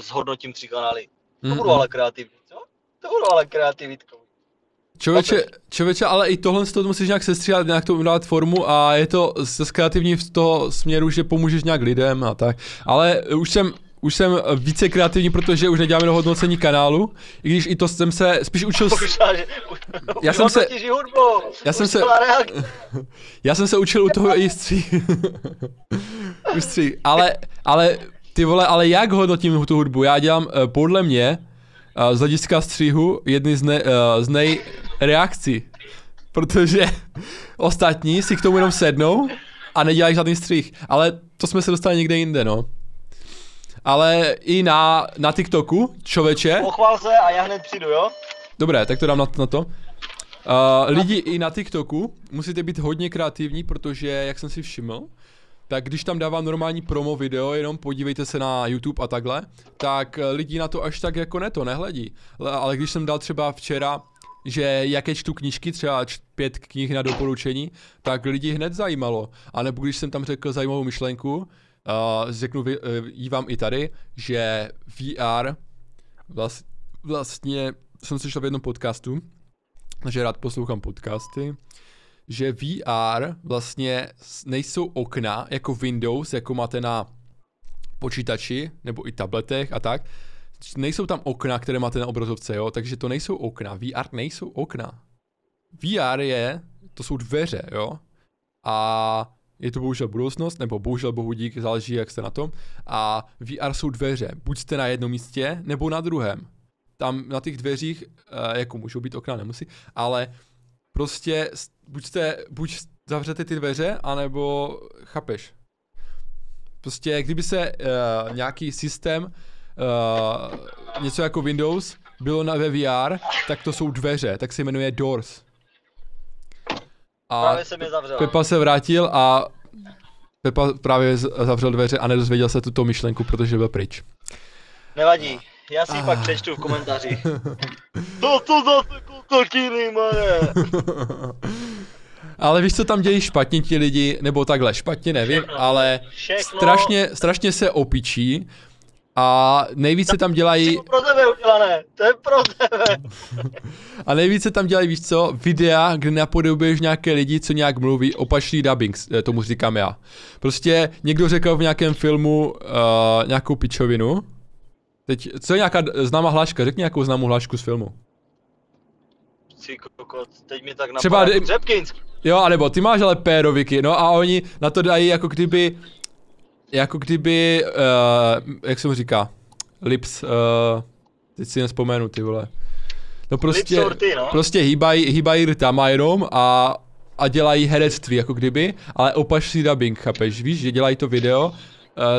zhodnotím tři kanály. To mm-hmm. budu ale kreativní, co? To budu ale kreativitkou. Člověče, člověče, ale i tohle to musíš nějak sestříhat, nějak to dát formu a je to z kreativní v toho směru, že pomůžeš nějak lidem a tak. Ale už jsem, už jsem více kreativní, protože už neděláme do hodnocení kanálu, i když i to jsem se spíš učil... S... Já jsem se... Já jsem se... Já jsem se učil u toho i stří. ale, ale, ty vole, ale jak hodnotím tu hudbu? Já dělám eh, podle mě z hlediska střihu jedny z, ne, z nejreakcí. Protože ostatní si k tomu jenom sednou a nedělají žádný střih. Ale to jsme se dostali někde jinde, no. Ale i na, na TikToku, člověče. Pochvál se a já hned přijdu, jo? Dobré, tak to dám na, na to. Uh, lidi i na TikToku musíte být hodně kreativní, protože, jak jsem si všiml, tak když tam dávám normální promo video, jenom podívejte se na YouTube a takhle, tak eh, lidi na to až tak jako ne to nehledí. Ale když jsem dal třeba včera, že jaké čtu knížky, třeba pět knih na doporučení, tak lidi hned zajímalo. A nebo když jsem tam řekl zajímavou myšlenku, uh, řeknu uh, jí vám i tady, že VR vlast, vlastně jsem slyšel v jednom podcastu, že rád poslouchám podcasty, že VR vlastně nejsou okna jako Windows, jako máte na počítači nebo i tabletech a tak. Nejsou tam okna, které máte na obrazovce, jo, takže to nejsou okna. VR nejsou okna. VR je, to jsou dveře, jo. A je to bohužel budoucnost, nebo bohužel bohu dík, záleží, jak jste na tom. A VR jsou dveře. Buď jste na jednom místě, nebo na druhém. Tam na těch dveřích, uh, jako můžou být okna, nemusí, ale prostě buď, jste, buď zavřete ty dveře, anebo chápeš. Prostě kdyby se uh, nějaký systém, uh, něco jako Windows, bylo na ve VR, tak to jsou dveře, tak se jmenuje Doors. A právě se mi zavřel. Pepa se vrátil a Pepa právě zavřel dveře a nedozvěděl se tuto myšlenku, protože byl pryč. Nevadí, já si ah. pak přečtu v komentářích. Co to za kokotiny, mane? Ale víš, co tam dějí špatně ti lidi, nebo takhle, špatně nevím, Všechno. ale Všechno. strašně, strašně se opičí a nejvíce tam dělají... To pro tebe udělané, to je pro tebe. a nejvíce tam dělají, víš co, videa, kde napodobuješ nějaké lidi, co nějak mluví, opačný dubbing, eh, tomu říkám já. Prostě někdo řekl v nějakém filmu uh, nějakou pičovinu, Teď, co je nějaká známá hláška? Řekni nějakou známou hlášku z filmu. Ty kokot, teď mi tak napadá. Třeba... Řepkinsk. Jo, anebo ty máš ale péroviky, no a oni na to dají jako kdyby, jako kdyby, uh, jak se mu říká, lips, uh, teď si jen vzpomenu ty vole. No prostě, sorty, no. prostě hýbají, hýbají rtama jenom a, a dělají herectví jako kdyby, ale opačný dubbing, chápeš, víš, že dělají to video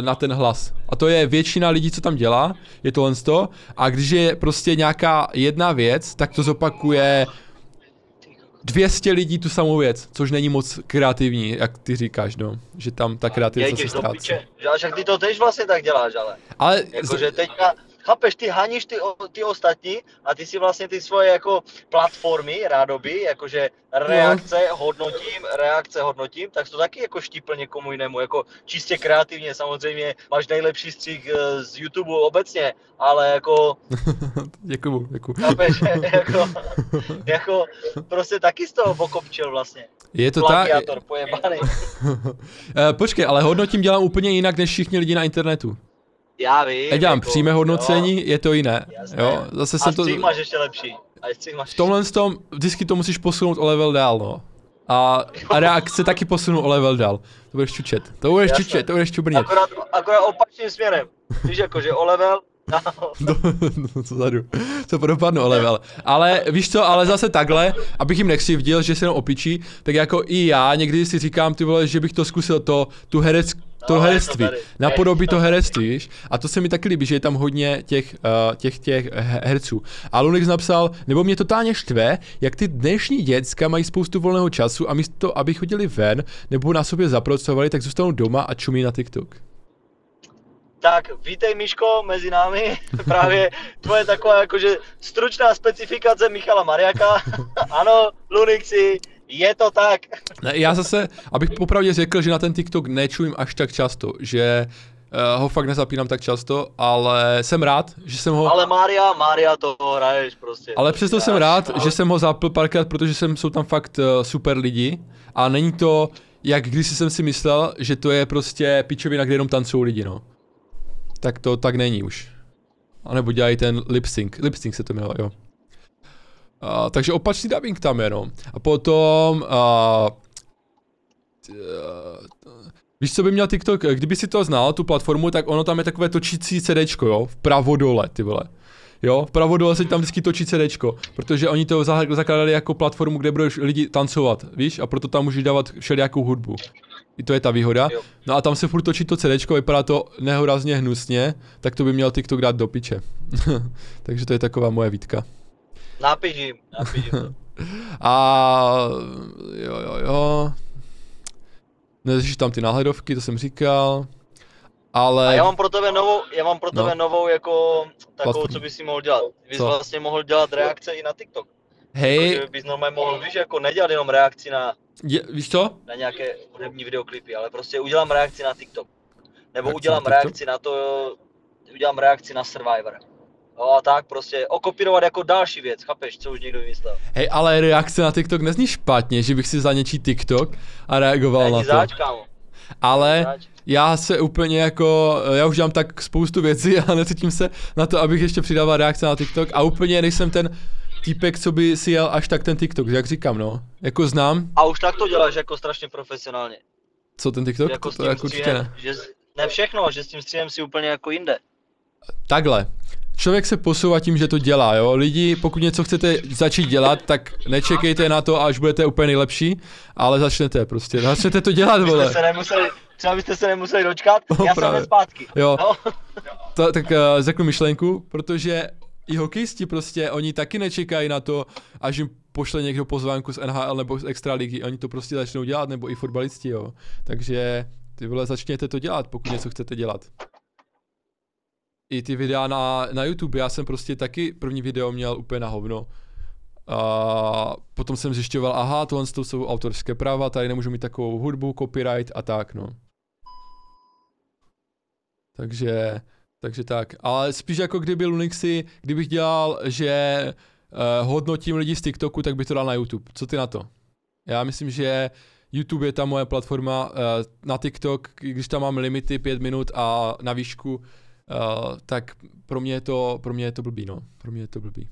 na ten hlas. A to je většina lidí, co tam dělá, je tohle to. A když je prostě nějaká jedna věc, tak to zopakuje 200 lidí tu samou věc, což není moc kreativní, jak ty říkáš, no. Že tam ta kreativita se ztrácí. piče. Že ty to tež vlastně tak děláš, ale. Ale Jakože teďka, chápeš, ty haníš ty, ty ostatní a ty si vlastně ty svoje jako platformy, rádoby, jakože reakce hodnotím, reakce hodnotím, tak to taky jako štípl někomu jinému, jako čistě kreativně, samozřejmě máš nejlepší střih eh, z YouTube obecně, ale jako, děkuju, děkuju. chápeš, jako, jako, prostě taky z toho pokopčil vlastně. Je to tak? Pojebaný. Eh, Počkej, ale hodnotím dělám úplně jinak než všichni lidi na internetu. Já vím. Já dělám jako, přímé jo, hodnocení, je to jiné. jasně. Jo, zase jsem to... máš ještě lepší. Máš V tomhle tom vždycky to musíš posunout o level dál, no. A, a reakce taky posunu o level dál. To budeš čučet. To budeš Jasně. čučet, to budeš čubrnět. Akorát, akorát opačným směrem. Víš, jakože o level, Do, no, co zadu, co propadnu o level. Ale víš co, ale zase takhle, abych jim nekřivdil, že se jenom opičí, tak jako i já někdy si říkám, ty vole, že bych to zkusil to, tu herec, to No, herectví, napodobí to herectví, víš? A to se mi taky líbí, že je tam hodně těch, uh, těch, těch he- herců. A Lunix napsal, nebo mě totálně štve, jak ty dnešní děcka mají spoustu volného času a místo, aby chodili ven nebo na sobě zapracovali, tak zůstanou doma a čumí na TikTok. Tak vítej Miško mezi námi. Právě tvoje taková jakože stručná specifikace Michala Mariaka. ano, Lunixi, je to tak. Ne, já zase, abych popravdě řekl, že na ten TikTok nečumím až tak často, že uh, ho fakt nezapínám tak často, ale jsem rád, že jsem ho... Ale Mária, Mária to hraješ prostě. Ale přesto jsem rád, no. že jsem ho zapl párkrát, protože jsem, jsou tam fakt uh, super lidi a není to, jak když jsem si myslel, že to je prostě pičovina, kde jenom tancují lidi, no. Tak to tak není už. A nebo dělají ten lip sync, lip sync se to jmenuje, jo. Uh, takže opačný dubbing tam je, no. A potom, uh, Víš, co by měl TikTok, kdyby si to znal, tu platformu, tak ono tam je takové točící CDčko, jo, vpravo dole, ty vole. Jo, vpravo dole se tam vždycky točí CDčko, protože oni to za- zakládali jako platformu, kde budeš lidi tancovat, víš, a proto tam můžeš dávat všelijakou hudbu. I to je ta výhoda. Jo. No a tam se furt točí to CDčko, vypadá to nehorazně hnusně, tak to by měl TikTok dát do piče. Takže to je taková moje výtka. Jim. A jo, jo, jo. Neřešíš tam ty náhledovky, to jsem říkal. Ale... A já mám pro tebe novou, já mám pro tebe No. novou jako takovou, Platformu. co bys si mohl dělat. Bys Co? vlastně mohl dělat reakce i na TikTok. Hej, Že bys normálně mohl, víš, jako nedělat jenom reakci na, je, víš co? na nějaké hudební videoklipy, ale prostě udělám reakci na TikTok. Nebo Reakci udělám na TikTok? reakci na to, udělám reakci na Survivor. No a tak prostě okopírovat jako další věc, chápeš, co už někdo vymyslel. Hej, ale reakce na TikTok nezní špatně, že bych si za něčí TikTok a reagoval na to. zač, kámo. Ale Zač. já se úplně jako, já už dělám tak spoustu věcí a necítím se na to, abych ještě přidával reakce na TikTok a úplně nejsem ten týpek, co by si jel až tak ten TikTok, jak říkám, no. Jako znám, A už tak to děláš jako strašně profesionálně. co ten TikTok, jako to, to jako určitě ne. že, z- ne všechno, že s tím střihem si úplně jako jinde. Takhle. Člověk se posouvá tím, že to dělá, jo. Lidi, pokud něco chcete začít dělat, tak nečekejte na to, až budete úplně nejlepší, ale začnete prostě. Začnete to dělat, Byste vole. se nemuseli, třeba byste se nemuseli dočkat, No, já jsem právě. zpátky. Jo. No. To, tak uh, řeknu myšlenku, protože i hokejisti prostě, oni taky nečekají na to, až jim pošle někdo pozvánku z NHL nebo z Extraligy, oni to prostě začnou dělat, nebo i fotbalisti, jo. Takže ty vole, začněte to dělat, pokud něco chcete dělat. I ty videa na, na YouTube, já jsem prostě taky první video měl úplně na hovno. A potom jsem zjišťoval, aha, tohle to jsou autorské práva, tady nemůžu mít takovou hudbu, copyright a tak, no. Takže, takže tak. Ale spíš jako kdyby Lunixy, kdybych dělal, že uh, hodnotím lidi z TikToku, tak bych to dal na YouTube. Co ty na to? Já myslím, že YouTube je ta moje platforma uh, na TikTok, když tam mám limity 5 minut a na výšku, uh, tak pro mě je to, pro mě je to blbý, no. Pro mě je to blbý.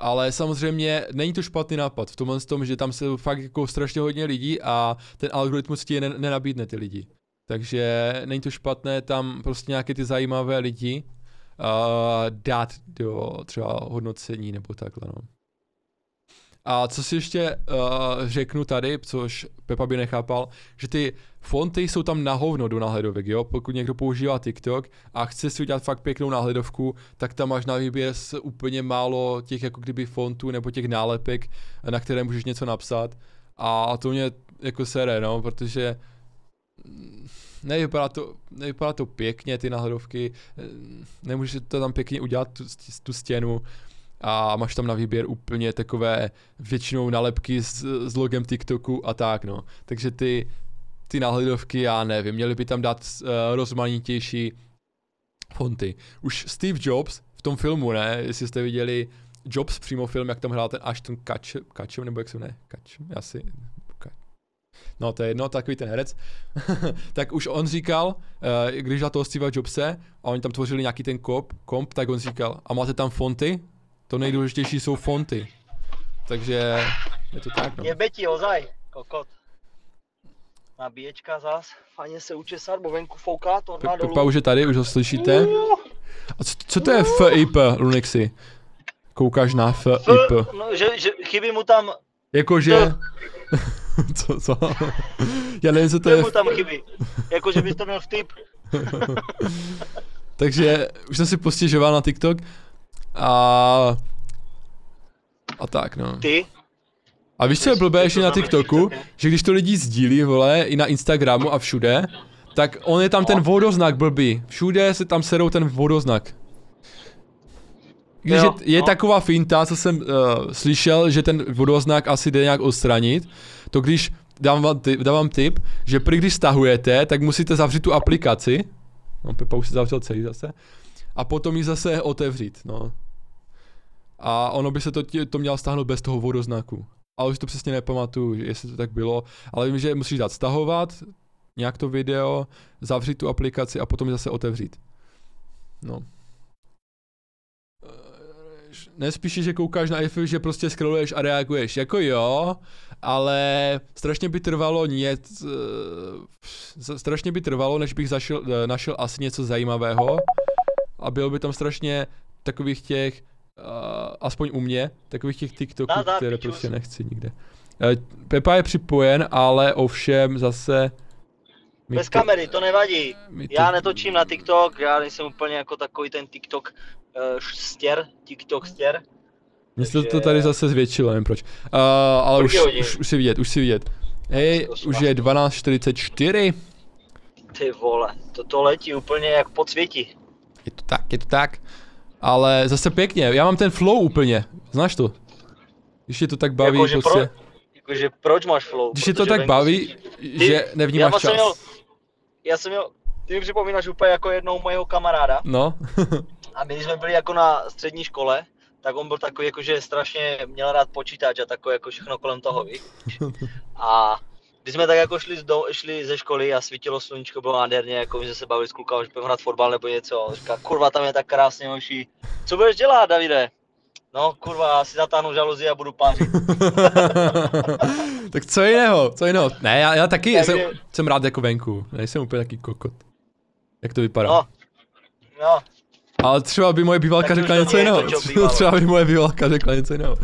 Ale samozřejmě není to špatný nápad v tomhle tom, že tam se fakt jako strašně hodně lidí a ten algoritmus ti je nenabídne ty lidi. Takže není to špatné tam prostě nějaké ty zajímavé lidi uh, dát do třeba hodnocení nebo takhle, no. A co si ještě uh, řeknu tady, což Pepa by nechápal, že ty fonty jsou tam na hovno do náhledovek, jo? Pokud někdo používá TikTok a chce si udělat fakt pěknou náhledovku, tak tam máš na výběr úplně málo těch jako kdyby fontů nebo těch nálepek, na které můžeš něco napsat. A to mě jako sere, no, protože nevypadá to, nevypadá to pěkně, ty náhledovky, nemůžeš to tam pěkně udělat, tu, tu stěnu, a máš tam na výběr úplně takové většinou nalepky s, s logem TikToku a tak no. Takže ty, ty náhledovky, já nevím, měli by tam dát uh, rozmanitější fonty. Už Steve Jobs v tom filmu, ne, jestli jste viděli Jobs přímo film, jak tam hrál ten Ashton Kutcher, Kutcher nebo jak se ne, Kutcher, asi, no to je jedno, takový ten herec, tak už on říkal, uh, když na toho Steve Jobse a oni tam tvořili nějaký ten komp, komp, tak on říkal, a máte tam fonty? To nejdůležitější jsou fonty. Takže je to tak, no. Jebe ti ozaj, kokot. Nabíječka zas, fajně se učesat, bo venku fouká, to na dolů. Pepa už je tady, už ho slyšíte? A co, co to je FIP, Lunixi? Koukáš na FIP. No, že, že chybí mu tam... Jakože... co, co? Já nevím, co to je. tam chybí. Jakože bys to měl vtip. Takže už jsem si postěžoval na TikTok a... A tak, no. Ty? A víš, co je blbé ještě na TikToku? Že když to lidi sdílí, vole, i na Instagramu a všude, tak on je tam ten vodoznak blbý. Všude se tam serou ten vodoznak. Když je, je no. taková finta, co jsem uh, slyšel, že ten vodoznak asi jde nějak odstranit, to když dám vám, tip, dám vám tip, že prý když stahujete, tak musíte zavřít tu aplikaci. No, Pepa už si zavřel celý zase. A potom ji zase otevřít, no. A ono by se to, to mělo stáhnout bez toho vodoznaku. Ale už to přesně nepamatuju, jestli to tak bylo. Ale vím, že musíš dát stahovat, nějak to video, zavřít tu aplikaci a potom zase otevřít. No. Nespíš, že koukáš na iPhone, že prostě scrolluješ a reaguješ. Jako jo, ale strašně by trvalo něc, strašně by trvalo, než bych zašel, našel asi něco zajímavého a bylo by tam strašně takových těch uh, aspoň u mě, takových těch TikToků, které prostě nechci nikde. Pepa je připojen, ale ovšem zase... Bez to, kamery, to nevadí. To, já netočím na TikTok, já nejsem úplně jako takový ten TikTok stěr, TikTok stěr. Mně se to tady zase zvětšilo, nevím proč. Uh, ale už, už, už si vidět, už si vidět. Hej, už je 12.44. Ty vole, to letí úplně jak po cvěti. Je to tak, je to tak. Ale zase pěkně, já mám ten flow úplně, znáš to? Když je to tak baví, jako, prostě... Pro, jakože proč máš flow? Když je to tak baví, ty, že nevnímáš já čas. Měl, já jsem měl, ty mi připomínáš úplně jako jednou mojeho kamaráda. No. a my jsme byli jako na střední škole, tak on byl takový jakože strašně měl rád počítač a takové jako všechno kolem toho, víš. A když jsme tak jako šli, do, šli ze školy a svítilo sluníčko, bylo nádherně, jako my jsme se bavili s klukama, že budeme hrát fotbal nebo něco. Říká, kurva, tam je tak krásně, hoší. Co budeš dělat, Davide? No, kurva, já si zatáhnu žaluzi a budu pářit. tak co jiného, co jiného? Ne, já, já taky Takže... jsem, jsem, rád jako venku, nejsem úplně taký kokot. Jak to vypadá? No, no. Ale třeba by moje bývalka řekla něco jiného. Třeba by moje bývalka řekla něco jiného.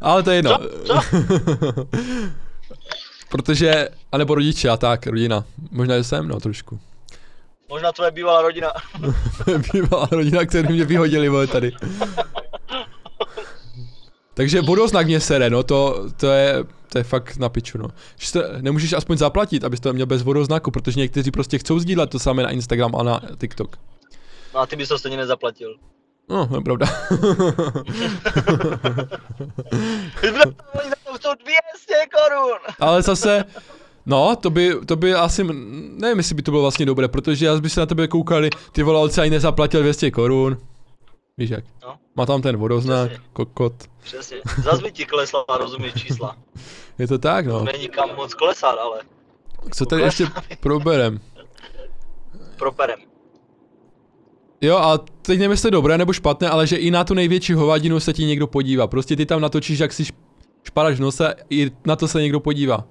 Ale to je jedno. Co? Co? Protože, anebo rodiče a tak, rodina. Možná, že jsem, no trošku. Možná tvoje bývalá rodina. bývalá rodina, kterou mě vyhodili, vole, tady. Takže vodoznak mě sere, no to, to je, to je fakt na piču, no. Že to, nemůžeš aspoň zaplatit, abys to měl bez vodoznaku, protože někteří prostě chcou sdílet to samé na Instagram a na TikTok. No a ty bys to stejně nezaplatil. No, to je pravda. to 200 korun. Ale zase, no, to by, to by asi, nevím, jestli by to bylo vlastně dobré, protože já by se na tebe koukali, ty vole, ani nezaplatil 200 korun. Víš jak? No. Má tam ten vodoznak, Přesně. kokot. Přesně. Zas by ti klesla, rozumíš čísla. Je to tak, no. Není kam moc klesat, ale. Co tady ještě proberem? Proberem. Jo, a teď nevím, jestli to je dobré nebo špatné, ale že i na tu největší hovadinu se ti někdo podívá. Prostě ty tam natočíš, jak si šp- šparaš v nose, i na to se někdo podívá.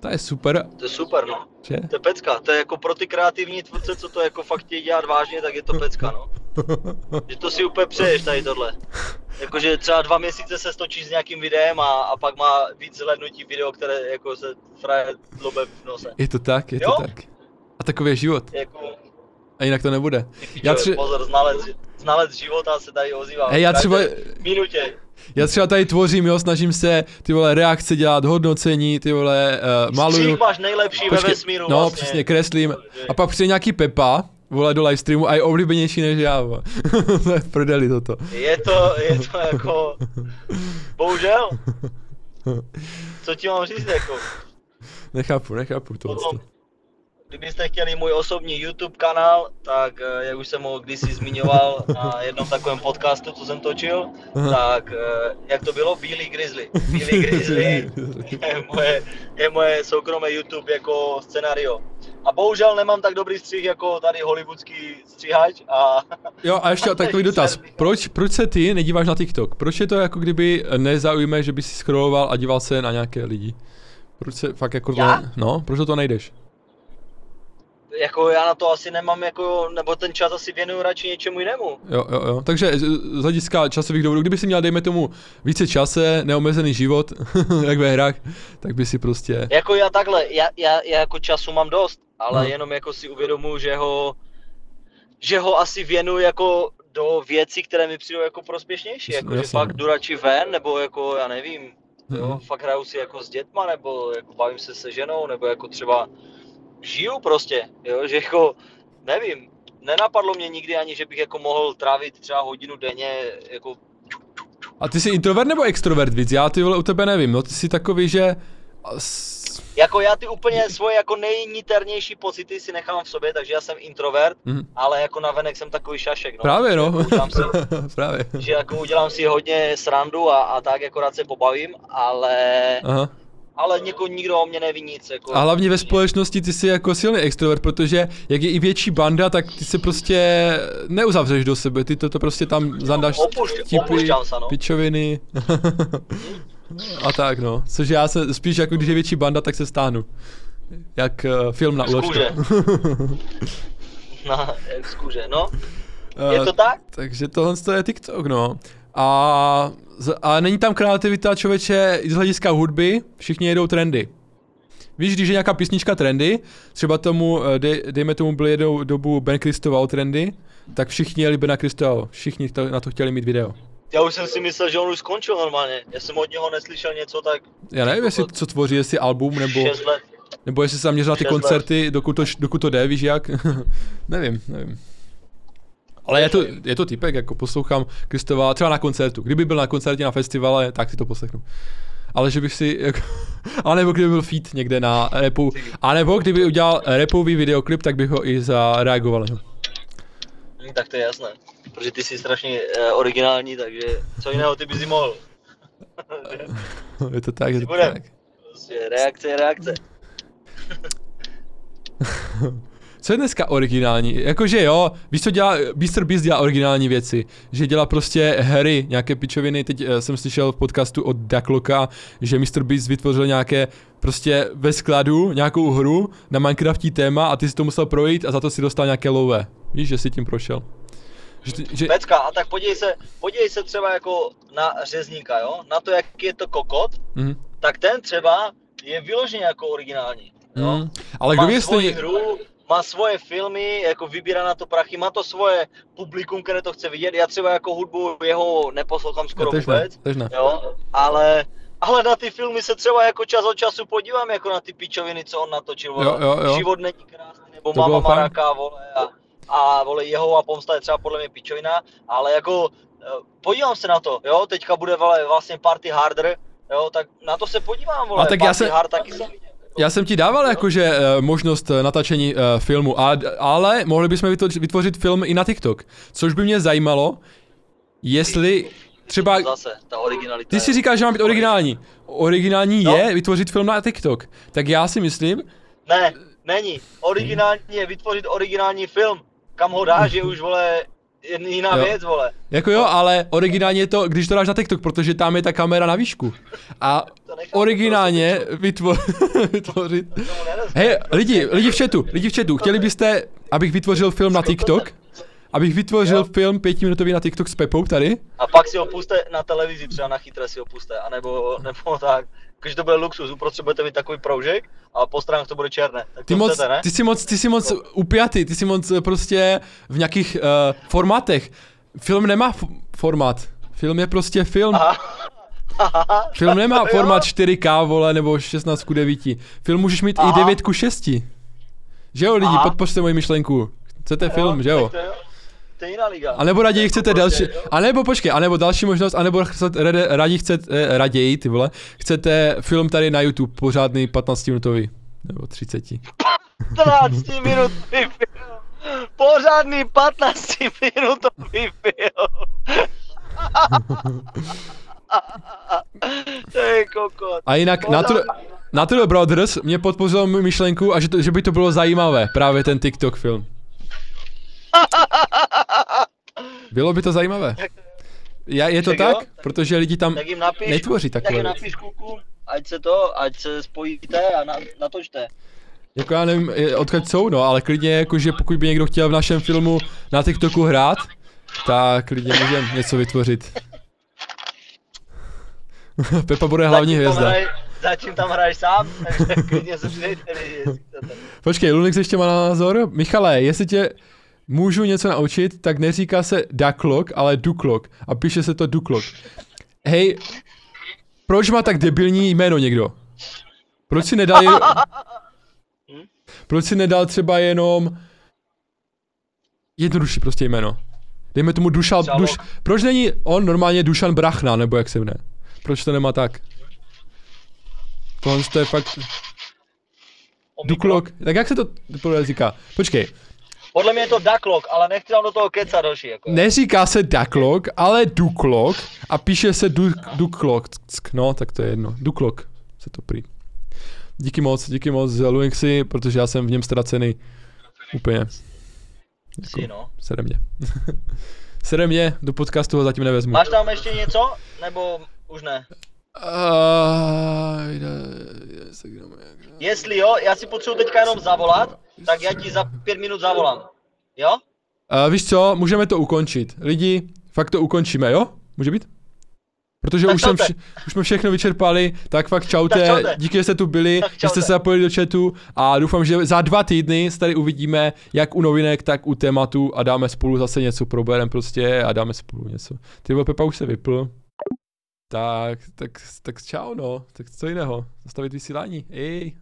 To je super, To je super, no. že? To je pecka, to je jako pro ty kreativní tvůrce, co to jako fakt chtějí dělat vážně, tak je to pecka, no. Že to si úplně přeješ tady tohle. Jakože třeba dva měsíce se stočíš s nějakým videem a, a pak má víc zhlednutí video, které jako se fraje dlobe v nose. Je to tak, je to Jo? tak. A takový je život. Jako, A jinak to nebude. Já tři- pozor, znalec, znalec života se tady ozývá. Hej, já třeba- minutě. Já třeba tady tvořím, jo, snažím se ty vole reakce dělat, hodnocení, ty vole uh, maluju. Střih máš nejlepší ve vesmíru no, vlastně. přesně, kreslím. A pak přijde nějaký Pepa, vole, do livestreamu a je oblíbenější než já, prdeli toto. Je to, je to jako, bohužel. Co ti mám říct, jako. Nechápu, nechápu to. Potom, kdybyste chtěli můj osobní YouTube kanál, tak eh, jak už jsem ho kdysi zmiňoval na jednom takovém podcastu, co jsem točil, tak eh, jak to bylo? Bílý Grizzly. Bílý Grizzly je moje, je moje soukromé YouTube jako scenario. A bohužel nemám tak dobrý střih jako tady hollywoodský střihač a Jo, a ještě takový dotaz. Proč, proč se ty nedíváš na TikTok? Proč je to jako kdyby nezaujme, že by si scrolloval a díval se na nějaké lidi? Proč se fakt jako Já? to, no, proč do toho nejdeš? Jako já na to asi nemám jako, nebo ten čas asi věnuju radši něčemu jinému. Jo, jo, jo. Takže z hlediska časových důvodů, kdyby si měl, dejme tomu, více čase, neomezený život, jak ve hrách, tak by si prostě... Jako já takhle, já, já, já jako času mám dost, ale Aha. jenom jako si uvědomuji, že ho, že ho asi věnuju jako do věcí, které mi přijdou jako prospěšnější, jako že Jasně, fakt no. jdu radši ven, nebo jako já nevím, jo, Mhm. fakt hraju si jako s dětma, nebo jako bavím se se ženou, nebo jako třeba žiju prostě, jo, že jako, nevím, nenapadlo mě nikdy ani, že bych jako mohl trávit třeba hodinu denně, jako A ty jsi introvert nebo extrovert víc? Já ty vole u tebe nevím, no ty jsi takový, že... Jako já ty úplně svoje jako nejniternější pocity si nechám v sobě, takže já jsem introvert, Mhm. ale jako navenek jsem takový šašek, no. Právě no, Jako udělám si, právě. že jako udělám si hodně srandu a, a tak jako rád se pobavím, ale, Aha. Ale něko, nikdo o mě neví nic, jako. A hlavně ve společnosti ty jsi jako silný extrovert, protože jak je i větší banda, tak ty se prostě neuzavřeš do sebe, ty to, to prostě tam zandáš Opušť- opušťám se, no. pičoviny a tak no. Což já se spíš jako když je větší banda, tak se stáhnu. Jak uh, film na uložku. Na, jak z kůže, no. Je Eh, to tak? Takže tohle to je TikTok, no. A, z- a není tam kreativita člověče i z hlediska hudby, všichni jedou trendy. Víš, když je nějaká písnička trendy, třeba tomu, eh, dej, dejme tomu byl jednou dobu Ben Kristoval trendy, tak všichni jeli Bena Kristoval, všichni to, na to chtěli mít video. Já už jsem si myslel, že on už skončil normálně. Já jsem od něho neslyšel něco tak Já nevím, jestli co tvoří, jestli album, nebo, 6 let. nebo jestli se zaměřil na ty koncerty, dokud to, dokud to jde, víš jak? nevím, nevím. Ale je to, je to typek, jako poslouchám Kristova třeba na koncertu. Kdyby byl na koncertě na festivale, tak si to poslechnu. Ale že bych si, jako, a nebo kdyby byl feat někde na repu, a nebo kdyby udělal repový videoklip, tak bych ho i zareagoval. No. Hm, Tak to je jasné. Protože ty jsi strašně uh, originální, takže co jiného ty bys mohl. Je to tak, je to tak. Prostě reakce je reakce. Co je dneska originální? Jakože jo, víš co dělá, Mr. Beast dělá originální věci, že dělá prostě hry, nějaké pičoviny, teď eh, jsem slyšel v podcastu od Dakloka, že Mr. Beast vytvořil nějaké prostě ve skladu nějakou hru na Minecraftí téma a ty si to musel projít a za to si dostal nějaké lové. Víš, že jsi tím prošel. Že, ty- že, Pecka, a tak podívej se, podívej se třeba jako na řezníka, jo? Na to, jak je to kokot, mhm, tak ten třeba je vyloženě jako originální. Jo? mhm. Ale kdo ví, jestli... hru, má svoje filmy, jako vybírá na to prachy, má to svoje publikum, které to chce vidět. Já třeba jako hudbu jeho neposlouchám skoro Tež ne, vůbec, tež ne. jo, ale, ale na ty filmy se třeba jako čas od času podívám, jako na ty pičoviny, co on natočil, vole. Jo, jo, jo. Život není krásný, nebo To Mama. Maraka, vole, a, a vole, jeho a pomsta je třeba podle mě pičovina, ale jako eh, podívám se na to, jo, teďka bude vole, vlastně Party Harder, jo, tak na to se podívám, vole, A tak já Party se- Hard taky jsem viděl. Já jsem ti dával jakože eh, možnost eh, natáčení eh, filmu, a, ale mohli bychom vytvořit, vytvořit film i na TikTok. Což by mě zajímalo, jestli třeba... Zase, ta originalita. Ty si říkáš, že má být originální. Originální No. je vytvořit film na TikTok. Tak já si myslím, Ne, není. Originální je vytvořit originální film. kam ho dáš, je už, vole, jiná Jo. věc, vole. Jako jo, ale originálně je to, když to dáš na TikTok, protože tam je ta kamera na výšku. A nechápu, originálně vytvo- vytvořit... Hej, prostě. lidi, lidi v chatu, lidi v chatu, chtěli byste, abych vytvořil film na TikTok? Abych vytvořil Jo. film pětiminutový na TikTok s Pepou tady? A pak si ho puste na televizi, třeba na chytré si ho puste, anebo nebo tak. Když to bude luxus, uprostřed budete mít takový proužek a po stranách to bude černé. Tak Ty to moc, chcete, ne? ty jsi moc, ty jsi moc upjatý, ty jsi moc eh, prostě v nějakých uh, formátech. Film nemá formát. Film je prostě film. Aha. Film nemá Jo. formát 4K, vole, nebo 16 ku 9. Film můžeš mít i Aha. 9 ku 6. Že jo, lidi, Aha. podpořte moji myšlenku. Chcete film, že jo? tak Jiná liga. A nebo raději chcete Prostě, další, a nebo počkej, a nebo další možnost, a nebo chcete, raději chcete, raději, ty vole, chcete film tady na YouTube, pořádný 15 minutový, nebo 30. 15 minutový film. Pořádný 15 minutový film. to je kokot. A jinak Natur, Natural Brothers mě podpořil mou myšlenku, a že, to, že by to bylo zajímavé, právě ten TikTok film. Bylo by to zajímavé. Já, je to Tak jo, tak? Protože lidi tam Tak jim napiš, netvoří tak takové jim věci. napiš kluku, ať se to, ať se spojíte a na, natočte. Jako já nevím, odkud jsou, no, ale klidně jakože pokud by někdo chtěl v našem filmu na TikToku hrát, tak klidně můžeme něco vytvořit. Pepa bude hlavní Zatím hvězda. hraj- Zatím tam hraješ sám, takže klidně se lidi, chcete. Počkej, Lunix ještě má názor. Michale, jestli tě můžu něco naučit, tak neříká se Ducklock, ale Duklok. A píše se to Duklok. Hej, proč má tak debilní jméno někdo? Proč si nedal jen... Proč si nedal třeba jenom jednodušší prostě jméno? Dejme tomu Dušan, Třeba Duš, proč není on normálně Dušan Brachna, nebo jak se jmenuje? Proč to nemá tak? Tohle to je fakt. Duklok, tak jak se to podle říká? Počkej, Podle mě je to Ducklock, ale nechci vám do toho kecat další. Jako. neříká se Ducklock, ale Duklok a píše se du, no tak to je jedno, Duklok se to prý. Díky moc, díky moc Luixi, protože já jsem v něm ztracený úplně. Si, no. Sere mě. Sere mě, do podcastu ho zatím nevezmu. Máš tam ještě něco? Nebo už ne? Jestli jo, já si potřebuji teďka jenom zavolat, tak já ti za pět minut zavolám. Jo? Uh, víš co, můžeme to ukončit. Lidi, fakt to ukončíme, jo? Může být? Protože Tak už, jsem vše, už jsme všechno vyčerpali, tak fakt čaute, Tak čaute. díky, že jste tu byli, že jste se zapojili do chatu a doufám, že za dva týdny se tady uvidíme, jak u novinek, tak u tématu a dáme spolu zase něco, proberem prostě a dáme spolu něco. Ty Pepa už se vypl. Tak, tak, tak čau no, tak co jiného, zastavit vysílání, ej.